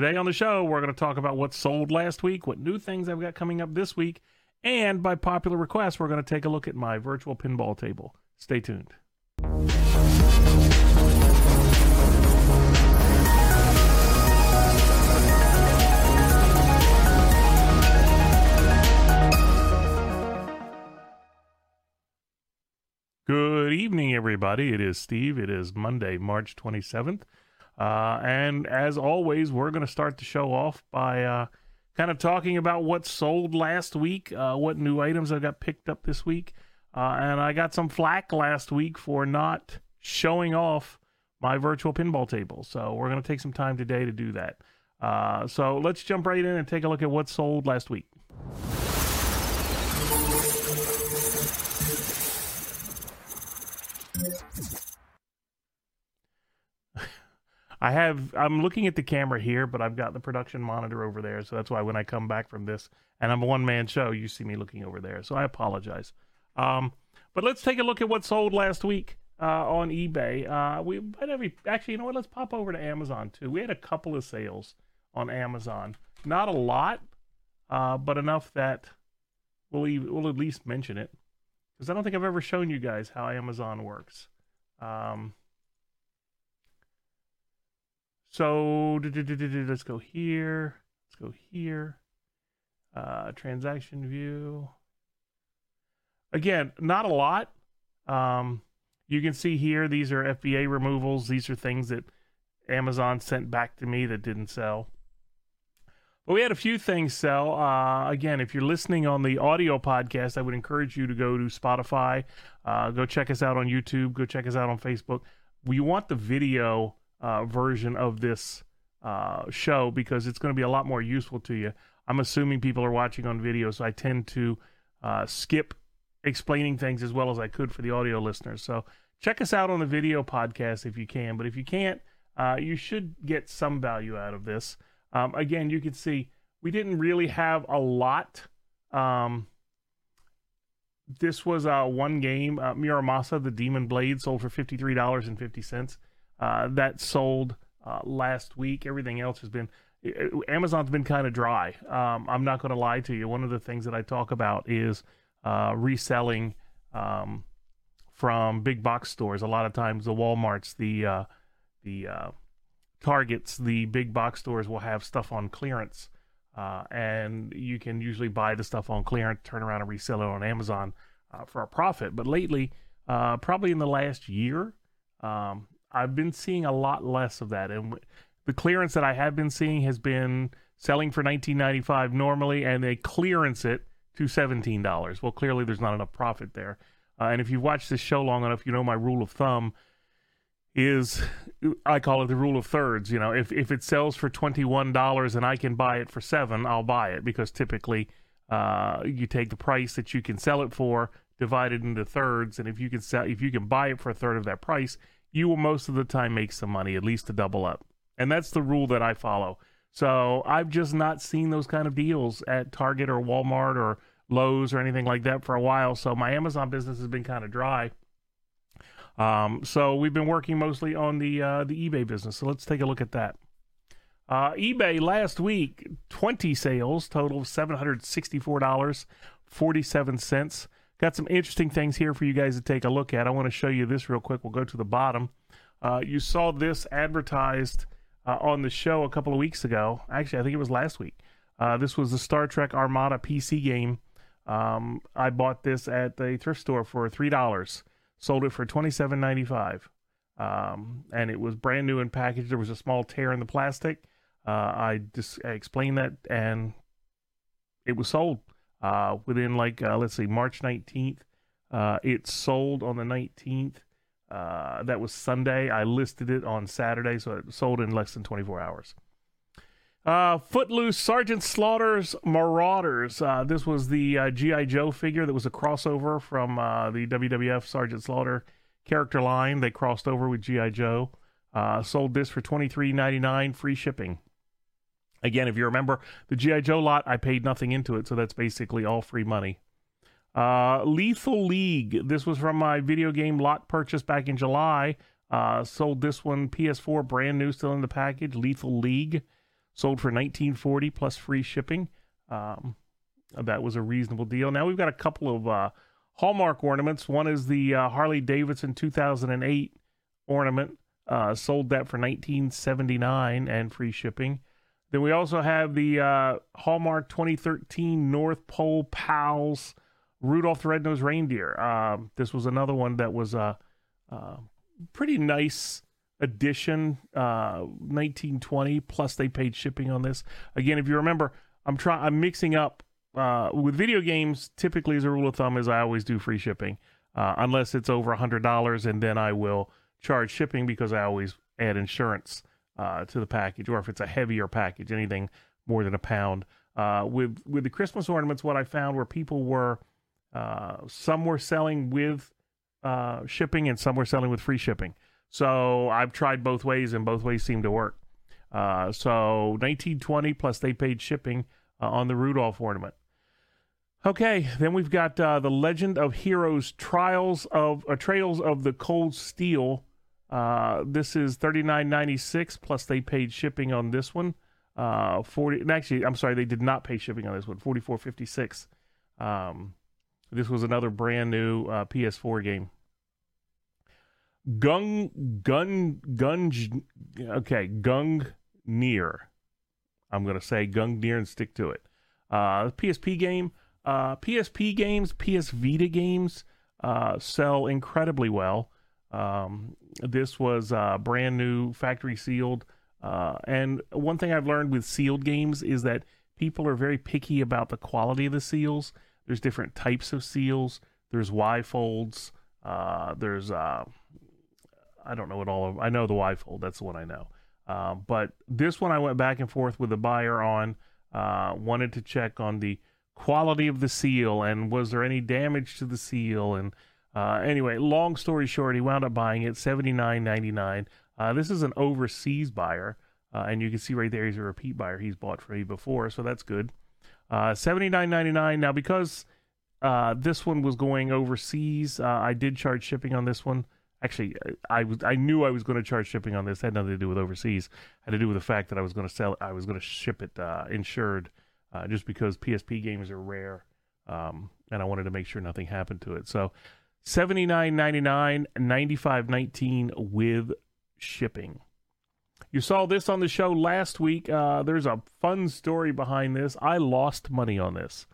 Today on the show, we're going to talk about what sold last week, what new things I've got coming up this week, and by popular request, we're going to take a look at my virtual pinball table. Stay tuned. Good evening, everybody. It is Steve. It is Monday, March 27th. Uh, and as always, we're going to start the show off by uh, kind of talking about what sold last week, uh, what new items I got picked up this week. Uh, and I got some flack last week for not showing off my virtual pinball table. So we're going to take some time today to do that. Uh, so let's jump right in and take a look at what sold last week. I have I'm looking at the camera here, but I've got the production monitor over there, so that's why when I come back from this and I'm a one man show, you see me looking over there. So I apologize. Um, but let's take a look at what sold last week uh, on eBay. Uh, we actually, you know what? Let's pop over to Amazon too. We had a couple of sales on Amazon, not a lot, uh, but enough that we'll we'll at least mention it because I don't think I've ever shown you guys how Amazon works. Um, so let's go here. Let's go here. Uh, transaction view. Again, not a lot. Um, you can see here these are FBA removals. These are things that Amazon sent back to me that didn't sell. But we had a few things sell. Uh, again, if you're listening on the audio podcast, I would encourage you to go to Spotify, uh, go check us out on YouTube, go check us out on Facebook. We want the video uh, version of this uh, show because it's going to be a lot more useful to you. I'm assuming people are watching on video, so I tend to uh, skip explaining things as well as I could for the audio listeners. So check us out on the video podcast if you can. But if you can't, uh, you should get some value out of this. Um, again, you can see we didn't really have a lot. Um, this was uh, one game, uh, Muramasa, the Demon Blade, sold for $53.50. Uh, that sold uh, last week. Everything else has been, Amazon's been kind of dry. Um, I'm not going to lie to you. One of the things that I talk about is uh, reselling um, from big box stores. A lot of times, the WalMarts, the uh, the uh, Targets, the big box stores will have stuff on clearance, and you can usually buy the stuff on clearance, turn around and resell it on Amazon for a profit. But lately, probably in the last year, um, I've been seeing a lot less of that, and the clearance that I have been seeing has been selling for 19.95 normally, and they clearance it to $17. Well, clearly there's not enough profit there. Uh, and if you've watched this show long enough, you know my rule of thumb is I call it the rule of thirds. You know, if if it sells for twenty one dollars and I can buy it for seven, I'll buy it because typically uh, you take the price that you can sell it for, divide it into thirds, and if you can sell if you can buy it for a third of that price, you will most of the time make some money, at least to double up. And that's the rule that I follow. So I've just not seen those kind of deals at Target or Walmart or Lowe's or anything like that for a while. So my Amazon business has been kind of dry. Um, so we've been working mostly on the uh, the eBay business. So let's take a look at that. Uh, eBay last week, 20 sales, total of $764.47. Got some interesting things here for you guys to take a look at. I want to show you this real quick. We'll go to the bottom. Uh, you saw this advertised uh, on the show a couple of weeks ago. Actually, I think it was last week. Uh, this was the Star Trek Armada PC game. Um, I bought this at the thrift store for three dollars sold it for twenty seven ninety five, um, and it was brand new and packaged. There was a small tear in the plastic. Uh, I just I explained that, and it was sold uh, within like uh, let's see, March nineteenth. Uh, it sold on the nineteenth. Uh, that was Sunday. I listed it on Saturday, so it sold in less than twenty four hours. Uh, Footloose Sergeant Slaughter's Marauders. Uh, this was the uh, G.I. Joe figure that was a crossover from uh, the WWF Sergeant Slaughter character line. They crossed over with G.I. Joe. Uh, sold this for twenty three ninety nine, free shipping. Again, if you remember the G.I. Joe lot, I paid nothing into it, so that's basically all free money. Uh, Lethal League. This was from my video game lot purchase back in July. sold this one PS4 brand new, still in the package. Lethal League sold for 1940 plus free shipping. Um, that was a reasonable deal. Now we've got a couple of uh, Hallmark ornaments. One is the uh, Harley Davidson 2008 ornament. Uh, sold that for 1979 and free shipping. Then we also have the uh, Hallmark 2013 North Pole Pals Rudolph the Red-Nosed Reindeer. Uh, this was another one that was a pretty nice edition, 1920. Uh, plus, they paid shipping on this. Again, if you remember, I'm trying. I'm mixing up uh, with video games. Typically, as a rule of thumb, is I always do free shipping, uh, unless it's over a hundred dollars, and then I will charge shipping because I always add insurance uh, to the package, or if it's a heavier package, anything more than a pound. Uh, with with the Christmas ornaments, what I found were people were uh, some were selling with uh, shipping and some were selling with free shipping. So I've tried both ways, and both ways seem to work. Uh, so 1920 plus they paid shipping uh, on the Rudolph ornament. Okay, then we've got the Legend of Heroes Trials of Trails of the Cold Steel. Uh, this is 39.96 plus they paid shipping on this one. Uh, 40 actually, I'm sorry, they did not pay shipping on this one. 44.56. Um, this was another brand new uh, PS4 game. Gung Gun Gung okay Gung Near. I'm gonna say Gung Near and stick to it. Uh, PSP game. Uh, PSP games, PS Vita games uh, sell incredibly well. Um, this was uh, brand new, factory sealed. Uh, and one thing I've learned with sealed games is that people are very picky about the quality of the seals. There's different types of seals. There's Y folds. Uh, there's uh, I don't know what all of. I know the Y fold. That's the one I know. Uh, but this one I went back and forth with the buyer on. Uh, wanted to check on the quality of the seal and was there any damage to the seal and uh, anyway, long story short, he wound up buying it seventy nine ninety nine. Uh, this is an overseas buyer, uh, and you can see right there he's a repeat buyer. He's bought for me before, so that's good. Uh, Seventy nine ninety nine. Now because uh, this one was going overseas, uh, I did charge shipping on this one. Actually, I was I knew I was going to charge shipping on this. It had nothing to do with overseas. It had to do with the fact that I was going to sell. I was going to ship it uh, insured, uh, just because PSP games are rare, um, and I wanted to make sure nothing happened to it. So, seventy nine ninety nine, ninety five nineteen with shipping. You saw this on the show last week. Uh, there's a fun story behind this. I lost money on this,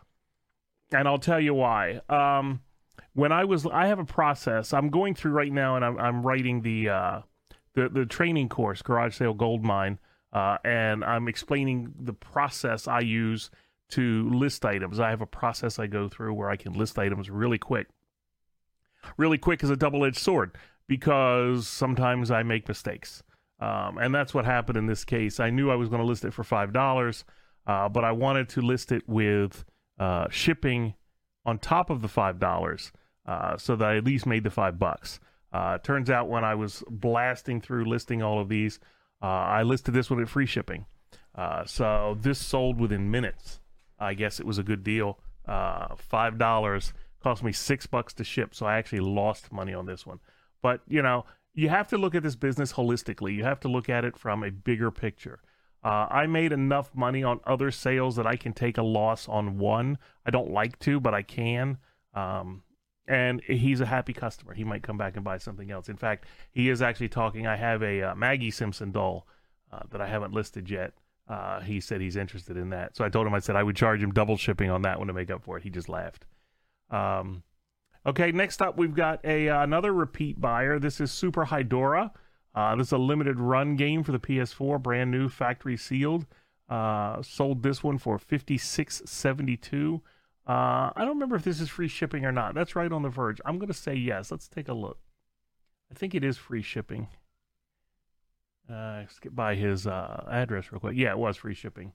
and I'll tell you why. Um, when I was, I have a process I'm going through right now, and I'm, I'm writing the uh, the the training course, Garage Sale Gold Mine, uh, and I'm explaining the process I use to list items. I have a process I go through where I can list items really quick. Really quick is a double edged sword because sometimes I make mistakes. Um, and that's what happened in this case. I knew I was going to list it for five dollars, uh, but I wanted to list it with uh, shipping on top of the five dollars, uh, so that I at least made the five bucks. Uh, turns out when I was blasting through listing all of these, uh, I listed this one at free shipping. Uh, so this sold within minutes. I guess it was a good deal. five dollars cost me six bucks to ship, so I actually lost money on this one. But you know, you have to look at this business holistically. You have to look at it from a bigger picture. Uh, I made enough money on other sales that I can take a loss on one. I don't like to, but I can. Um, and he's a happy customer. He might come back and buy something else. In fact, he is actually talking. I have a uh, Maggie Simpson doll uh, that I haven't listed yet. Uh, he said he's interested in that. So I told him I said I would charge him double shipping on that one to make up for it. He just laughed. Um, Okay, next up we've got a uh, another repeat buyer. This is Super Hydorah. Uh, this is a limited run game for the PS4, brand new, factory sealed. Uh, sold this one for fifty six seventy two. Uh, I don't remember if this is free shipping or not. That's right on the verge. I'm going to say yes. Let's take a look. I think it is free shipping. Uh, get by his uh, address real quick. Yeah, it was free shipping.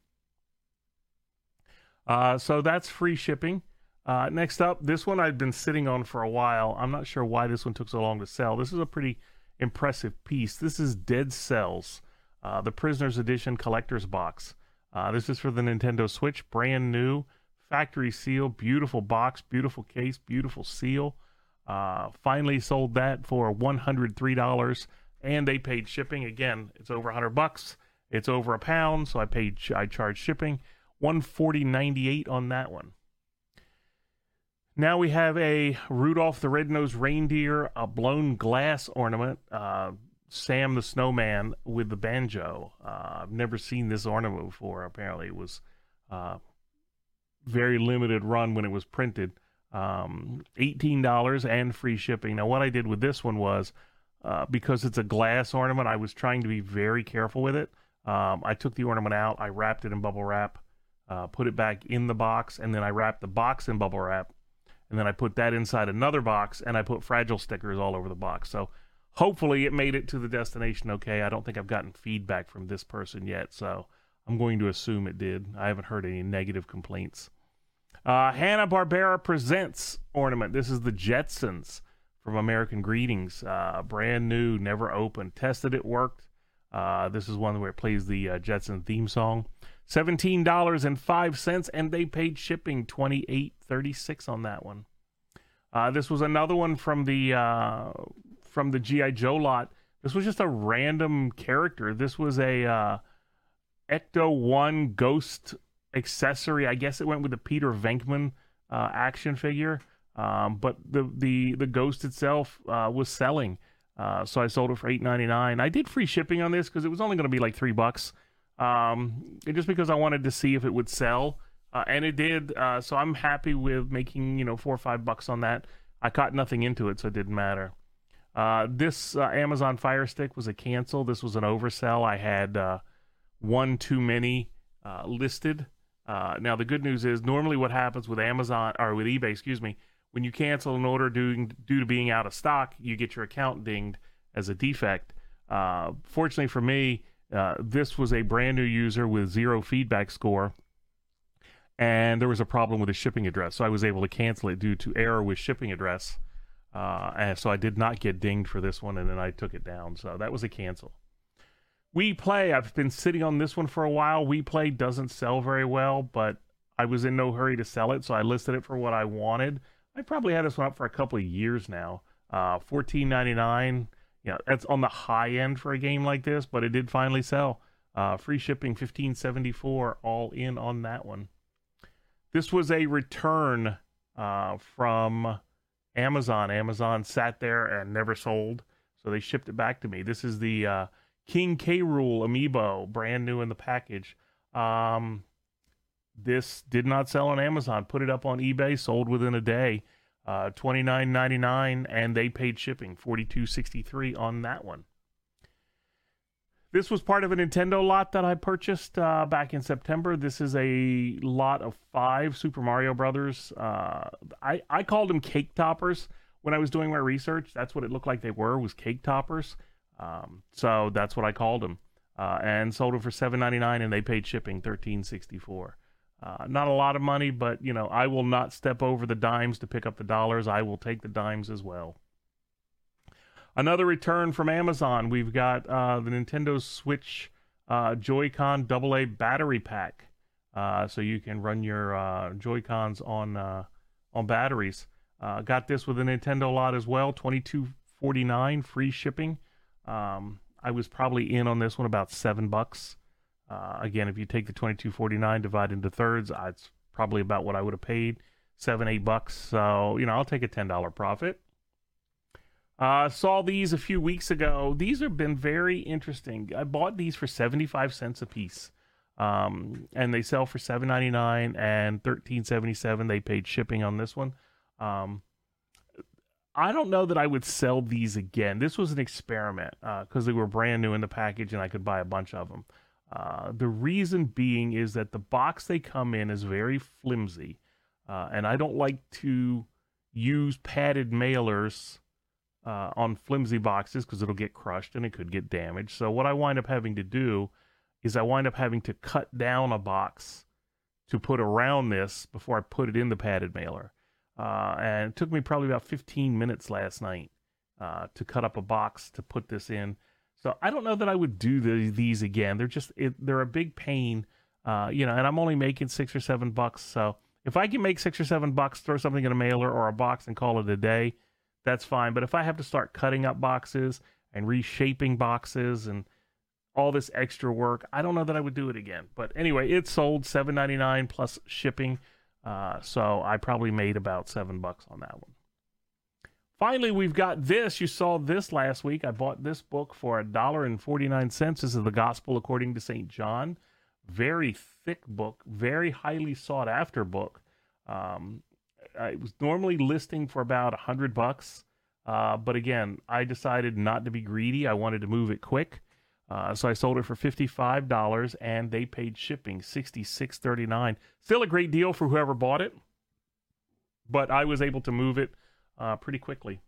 Uh, so that's free shipping. Uh, next up, this one I've been sitting on for a while. I'm not sure why this one took so long to sell. This is a pretty impressive piece. This is Dead Cells, uh, the Prisoner's Edition Collector's Box. Uh, this is for the Nintendo Switch, brand new, factory seal, beautiful box, beautiful case, beautiful seal. Uh, finally sold that for $103, and they paid shipping. Again, it's over 100 bucks, It's over a pound, so I paid I charged shipping. 140.98 on that one. Now we have a Rudolph the Red-Nosed Reindeer, a blown glass ornament, uh, Sam the Snowman with the banjo. Uh, I've never seen this ornament before. Apparently, it was uh, very limited run when it was printed. Um, $18 and free shipping. Now, what I did with this one was uh, because it's a glass ornament, I was trying to be very careful with it. Um, I took the ornament out, I wrapped it in bubble wrap, uh, put it back in the box, and then I wrapped the box in bubble wrap, and then I put that inside another box, and I put fragile stickers all over the box. So hopefully it made it to the destination okay. I don't think I've gotten feedback from this person yet, so I'm going to assume it did. I haven't heard any negative complaints. Uh, Hanna Barbera presents ornament. This is the Jetsons from American Greetings. Uh, brand new, never opened. Tested it, worked. Uh, this is one where it plays the uh, Jetson theme song. Seventeen dollars and they paid shipping twenty eight thirty six on that one. Uh, this was another one from the uh, from the GI Joe lot. This was just a random character. This was a uh, Ecto One Ghost accessory. I guess it went with the Peter Venkman uh, action figure, um, but the the the Ghost itself uh, was selling. Uh, so I sold it for eight ninety nine. I did free shipping on this because it was only going to be like three bucks. Um, just because I wanted to see if it would sell, uh, and it did. Uh, so I'm happy with making you know four or five bucks on that. I caught nothing into it, so it didn't matter. Uh, this uh, Amazon Fire Stick was a cancel. This was an oversell. I had uh, one too many listed. now the good news is normally what happens with Amazon or with eBay, excuse me, when you cancel an order due, due to being out of stock, you get your account dinged as a defect. Uh, fortunately for me, uh, this was a brand new user with zero feedback score, and there was a problem with the shipping address. So I was able to cancel it due to error with shipping address. Uh, and so I did not get dinged for this one, and then I took it down. So that was a cancel. Wii Play, I've been sitting on this one for a while. Wii Play doesn't sell very well, but I was in no hurry to sell it, so I listed it for what I wanted. I probably had this one up for a couple of years now. Uh, fourteen ninety nine. Yeah, that's on the high end for a game like this, but it did finally sell. Uh, free shipping, fifteen seventy four, all in on that one. This was a return uh, from Amazon. Amazon sat there and never sold, so they shipped it back to me. This is the uh, King K. Rool amiibo, brand new in the package. Um, this did not sell on Amazon. Put it up on eBay, sold within a day. Uh, Twenty nine ninety nine, and they paid shipping forty two sixty three on that one. This was part of a Nintendo lot that I purchased uh, back in September. This is a lot of five Super Mario Brothers. Uh, I I called them cake toppers when I was doing my research. That's what it looked like they were was cake toppers. Um, so that's what I called them, uh, and sold them for seven ninety nine, and they paid shipping thirteen sixty four. Uh, not a lot of money, but you know, I will not step over the dimes to pick up the dollars. I will take the dimes as well. Another return from Amazon. We've got uh, the Nintendo Switch uh, Joy-Con AA battery pack, uh, so you can run your uh, Joy-Cons on on batteries. got this with a Nintendo lot as well. Twenty two forty nine, free shipping. Um, I was probably in on this one about seven bucks. Uh, again, if you take the 22.49 divide into thirds, uh, it's probably about what I would have paid, seven, eight bucks. So you know, I'll take a ten dollar profit. Uh, saw these a few weeks ago. These have been very interesting. I bought these for 75 cents a piece. Um, and they sell for 7.99 and 13.77 they paid shipping on this one. Um, I don't know that I would sell these again. This was an experiment because uh, they were brand new in the package and I could buy a bunch of them. Uh, the reason being is that the box they come in is very flimsy, uh, and I don't like to use padded mailers uh, on flimsy boxes because it'll get crushed and it could get damaged. So what I wind up having to do is I wind up having to cut down a box to put around this before I put it in the padded mailer. Uh, and it took me probably about 15 minutes last night uh, to cut up a box to put this in so I don't know that I would do the, these again. They're just it, they're a big pain, uh, you know. And I'm only making six or seven bucks. So if I can make six or seven bucks, throw something in a mailer or a box and call it a day, that's fine. But if I have to start cutting up boxes and reshaping boxes and all this extra work. I don't know that I would do it again. But anyway, it sold seven ninety nine plus shipping. Uh, so I probably made about seven bucks on that one. Finally, we've got this. You saw this last week. I bought this book for a dollar and forty nine cents. This is the Gospel according to Saint John. Very thick book, very highly sought after book. Um, I was normally listing for about a hundred bucks, uh, but again, I decided not to be greedy. I wanted to move it quick. Uh, so I sold it for fifty-five dollars, and they paid shipping sixty-six thirty-nine. Still a great deal for whoever bought it, but I was able to move it uh, pretty quickly.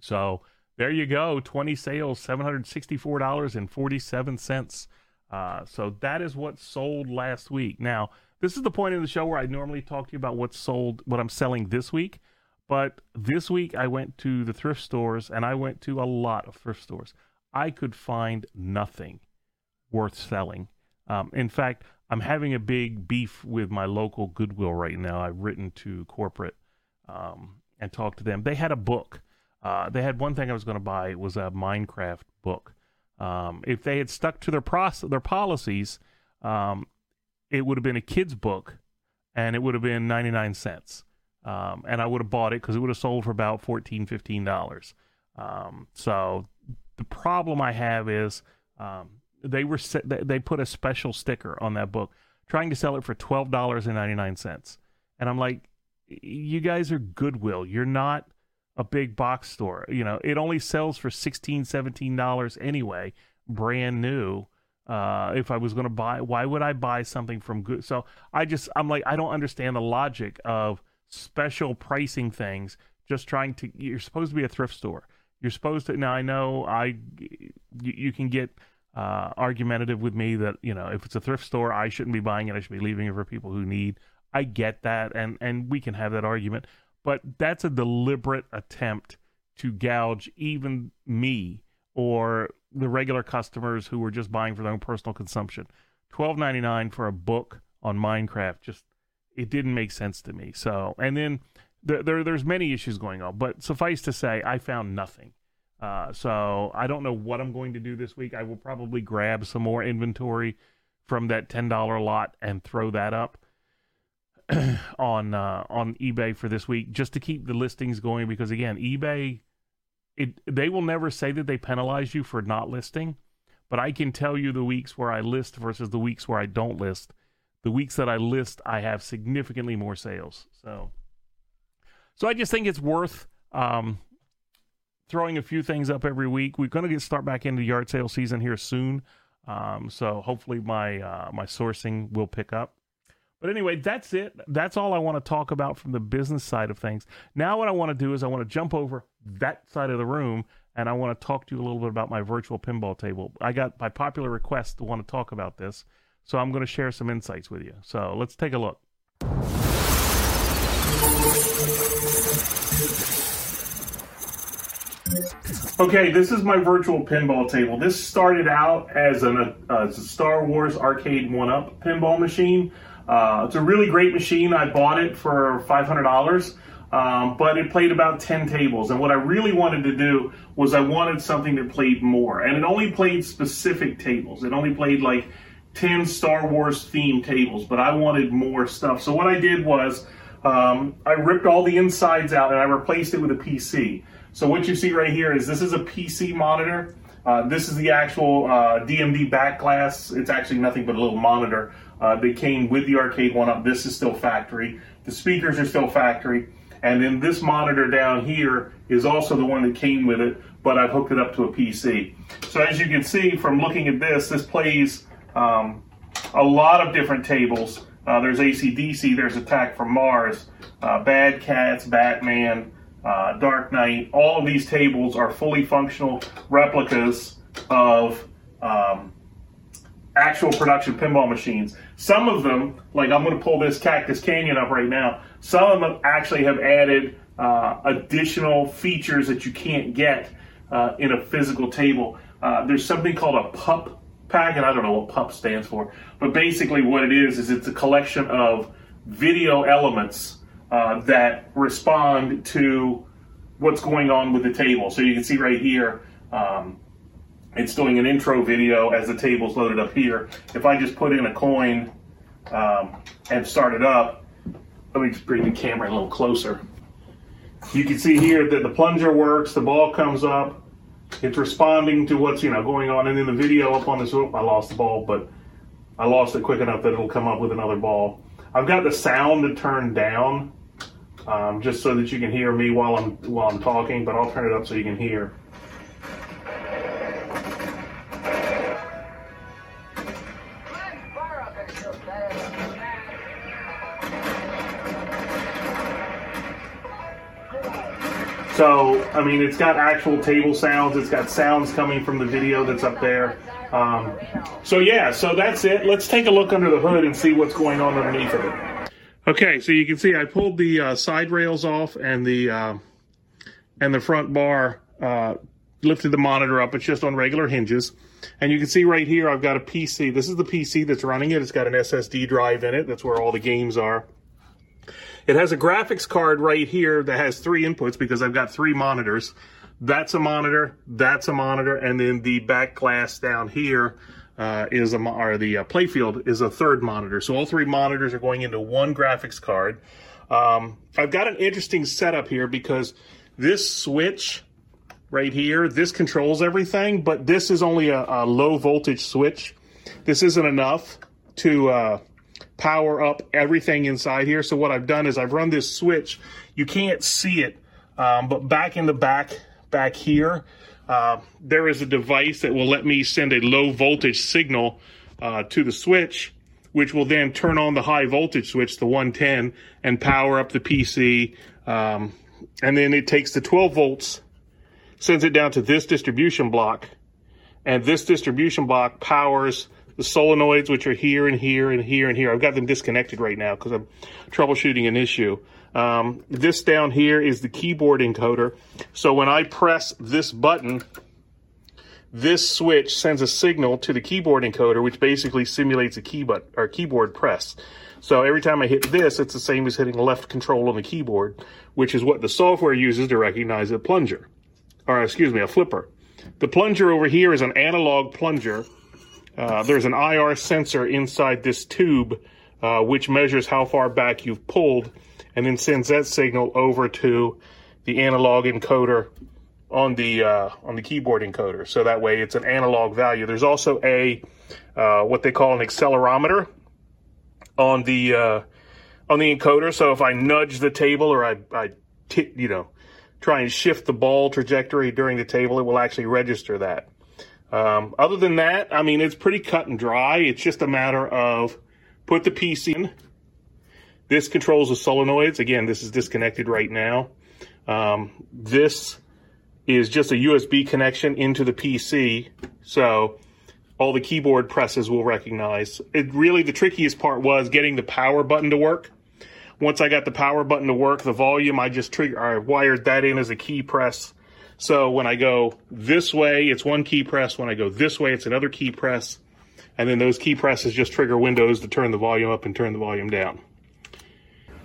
So there you go, twenty sales, seven hundred sixty-four dollars and forty-seven cents. Uh, so that is what sold last week. Now this is the point in the show where I normally talk to you about what's sold, what I'm selling this week. But this week I went to the thrift stores, and I went to a lot of thrift stores. I could find nothing worth selling. Um, in fact, I'm having a big beef with my local Goodwill right now. I've written to corporate um, and talked to them. They had a book. Uh, they had one thing I was going to buy. It was a Minecraft book. Um, if they had stuck to their process, their policies, um, it would have been a kid's book, and it would have been 99 cents. Um, and I would have bought it because it would have sold for about 14 $15. Um, so the problem I have is um, they were they put a special sticker on that book, trying to sell it for twelve dollars and ninety nine cents, and I'm like, you guys are Goodwill. You're not a big box store. You know, it only sells for 16 17 dollars anyway, brand new. Uh, if I was going to buy, why would I buy something from good? So I just, I'm like, I don't understand the logic of special pricing things. Just trying to, you're supposed to be a thrift store. You're supposed to. Now I know I, you, you can get uh, argumentative with me that you know if it's a thrift store, I shouldn't be buying it. I should be leaving it for people who need. I get that, and and we can have that argument, but that's a deliberate attempt to gouge even me or the regular customers who were just buying for their own personal consumption. Twelve ninety nine for a book on Minecraft just it didn't make sense to me. So and then there, there there's many issues going on, but suffice to say, I found nothing. Uh, so I don't know what I'm going to do this week. I will probably grab some more inventory from that ten dollar lot and throw that up on uh, on eBay for this week, just to keep the listings going. Because again, eBay, it they will never say that they penalize you for not listing, but I can tell you the weeks where I list versus the weeks where I don't list. The weeks that I list, I have significantly more sales. So. So I just think it's worth um, throwing a few things up every week. We're going to get start back into yard sale season here soon. Um, so hopefully my uh, my sourcing will pick up. But anyway, that's it. That's all I want to talk about from the business side of things. Now, what I want to do is I want to jump over that side of the room and I want to talk to you a little bit about my virtual pinball table. I got by popular request to want to talk about this, so I'm going to share some insights with you. So let's take a look. Okay, this is my virtual pinball table. This started out as, an, uh, a Star Wars Arcade 1-Up pinball machine. Uh, it's a really great machine. I bought it for $500, um, but it played about 10 tables. And what I really wanted to do was I wanted something that played more. And it only played specific tables. It only played like 10 Star Wars themed tables, but I wanted more stuff. So what I did was um, I ripped all the insides out and I replaced it with a PC. So what you see right here is this is a PC monitor. Uh, this is the actual uh, DMD back glass. It's actually nothing but a little monitor uh, that came with the arcade one up. This is still factory. The speakers are still factory. And then this monitor down here is also the one that came with it, but I've hooked it up to a PC. So as you can see from looking at this, this plays um, a lot of different tables. Uh, there's ACDC, there's Attack from Mars, uh, Bad Cats, Batman, uh, Dark Knight. All of these tables are fully functional replicas of um, actual production pinball machines. Some of them, like I'm going to pull this Cactus Canyon up right now, some of them actually have added uh, additional features that you can't get uh, in a physical table. Uh, there's something called a pup pack, and I don't know what PUP stands for, but basically what it is is it's a collection of video elements uh, that respond to what's going on with the table. So you can see right here, um, it's doing an intro video as the table's loaded up here. If I just put in a coin um, and start it up, let me just bring the camera a little closer. You can see here that the plunger works, the ball comes up, it's responding to what's you know going on, and in the video up on this, oh, I lost the ball, but I lost it quick enough that it'll come up with another ball. I've got the sound to turn down, um, just so that you can hear me while I'm while I'm talking, but I'll turn it up so you can hear. So, I mean, it's got actual table sounds. It's got sounds coming from the video that's up there. Um, so, yeah, so that's it. Let's take a look under the hood and see what's going on underneath of it. Okay, so you can see I pulled the uh, side rails off and the uh, and the front bar uh, lifted the monitor up. It's just on regular hinges. And you can see right here I've got a PC. This is the PC that's running it. It's got an SSD drive in it. That's where all the games are. It has a graphics card right here that has three inputs because I've got three monitors. That's a monitor, that's a monitor, and then the back glass down here uh, is a or the uh, playfield is a third monitor. So all three monitors are going into one graphics card. Um, I've got an interesting setup here because this switch right here, this controls everything, but this is only a, a low voltage switch. This isn't enough to uh, power up everything inside here. So what I've done is I've run this switch. You can't see it, um, but back in the back, back here, uh, there is a device that will let me send a low voltage signal uh, to the switch, which will then turn on the high voltage switch, the 110, and power up the PC. Um, and then it takes the 12 volts, sends it down to this distribution block, and this distribution block powers the solenoids, which are here and here and here and here. I've got them disconnected right now because I'm troubleshooting an issue. Um, this down here is the keyboard encoder. So when I press this button, this switch sends a signal to the keyboard encoder, which basically simulates a keyboard or keyboard press. So every time I hit this, it's the same as hitting left control on the keyboard, which is what the software uses to recognize a plunger, or excuse me, a flipper. The plunger over here is an analog plunger uh, there's an IR sensor inside this tube, uh, which measures how far back you've pulled and then sends that signal over to the analog encoder on the uh, on the keyboard encoder. So that way it's an analog value. There's also a uh, what they call an accelerometer on the uh, on the encoder. So if I nudge the table or I, I t- you know try and shift the ball trajectory during the table, it will actually register that. Um, other than that, I mean, it's pretty cut and dry. It's just a matter of put the PC in. This controls the solenoids. Again, this is disconnected right now. Um, this is just a USB connection into the PC. So all the keyboard presses will recognize. It really, the trickiest part was getting the power button to work. Once I got the power button to work, the volume, I just trigger, I wired that in as a key press so when I go this way, it's one key press. When I go this way, it's another key press. And then those key presses just trigger windows to turn the volume up and turn the volume down.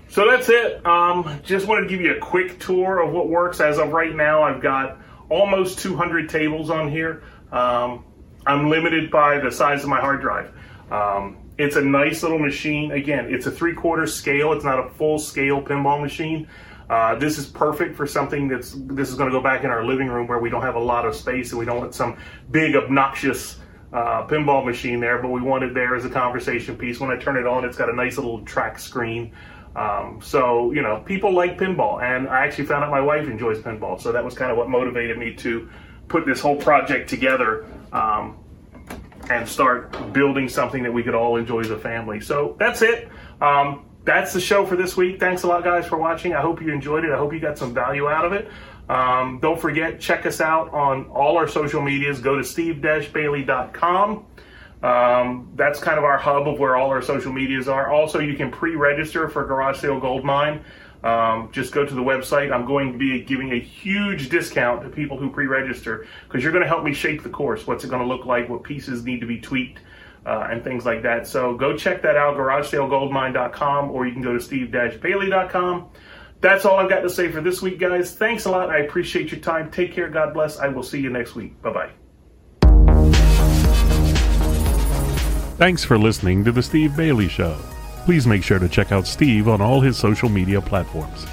So that's it. Um, just wanted to give you a quick tour of what works. As of right now, I've got almost 200 tables on here. Um, I'm limited by the size of my hard drive. Um, it's a nice little machine. Again, it's a three quarter scale. It's not a full scale pinball machine. Uh, this is perfect for something that's this is going to go back in our living room where we don't have a lot of space and we don't want some big obnoxious uh, pinball machine there, but we want it there as a conversation piece. When I turn it on, it's got a nice little track screen. Um, so you know, people like pinball, and I actually found out my wife enjoys pinball, so that was kind of what motivated me to put this whole project together. Um, and start building something that we could all enjoy as a family. So that's it. Um, that's the show for this week. Thanks a lot, guys, for watching. I hope you enjoyed it. I hope you got some value out of it. Um, don't forget, check us out on all our social medias. Go to steve-bailey.com. Um, that's kind of our hub of where all our social medias are. Also, you can pre-register for Garage Sale Gold Mine. Um, just go to the website. I'm going to be giving a huge discount to people who pre-register because you're going to help me shape the course. What's it going to look like? What pieces need to be tweaked? uh, and things like that. So go check that out, garagesalegoldmine.com, or you can go to steve-bailey.com. That's all I've got to say for this week, guys. Thanks a lot. I appreciate your time. Take care. God bless. I will see you next week. Bye bye. Thanks for listening to The Steve Bailey Show. Please make sure to check out Steve on all his social media platforms.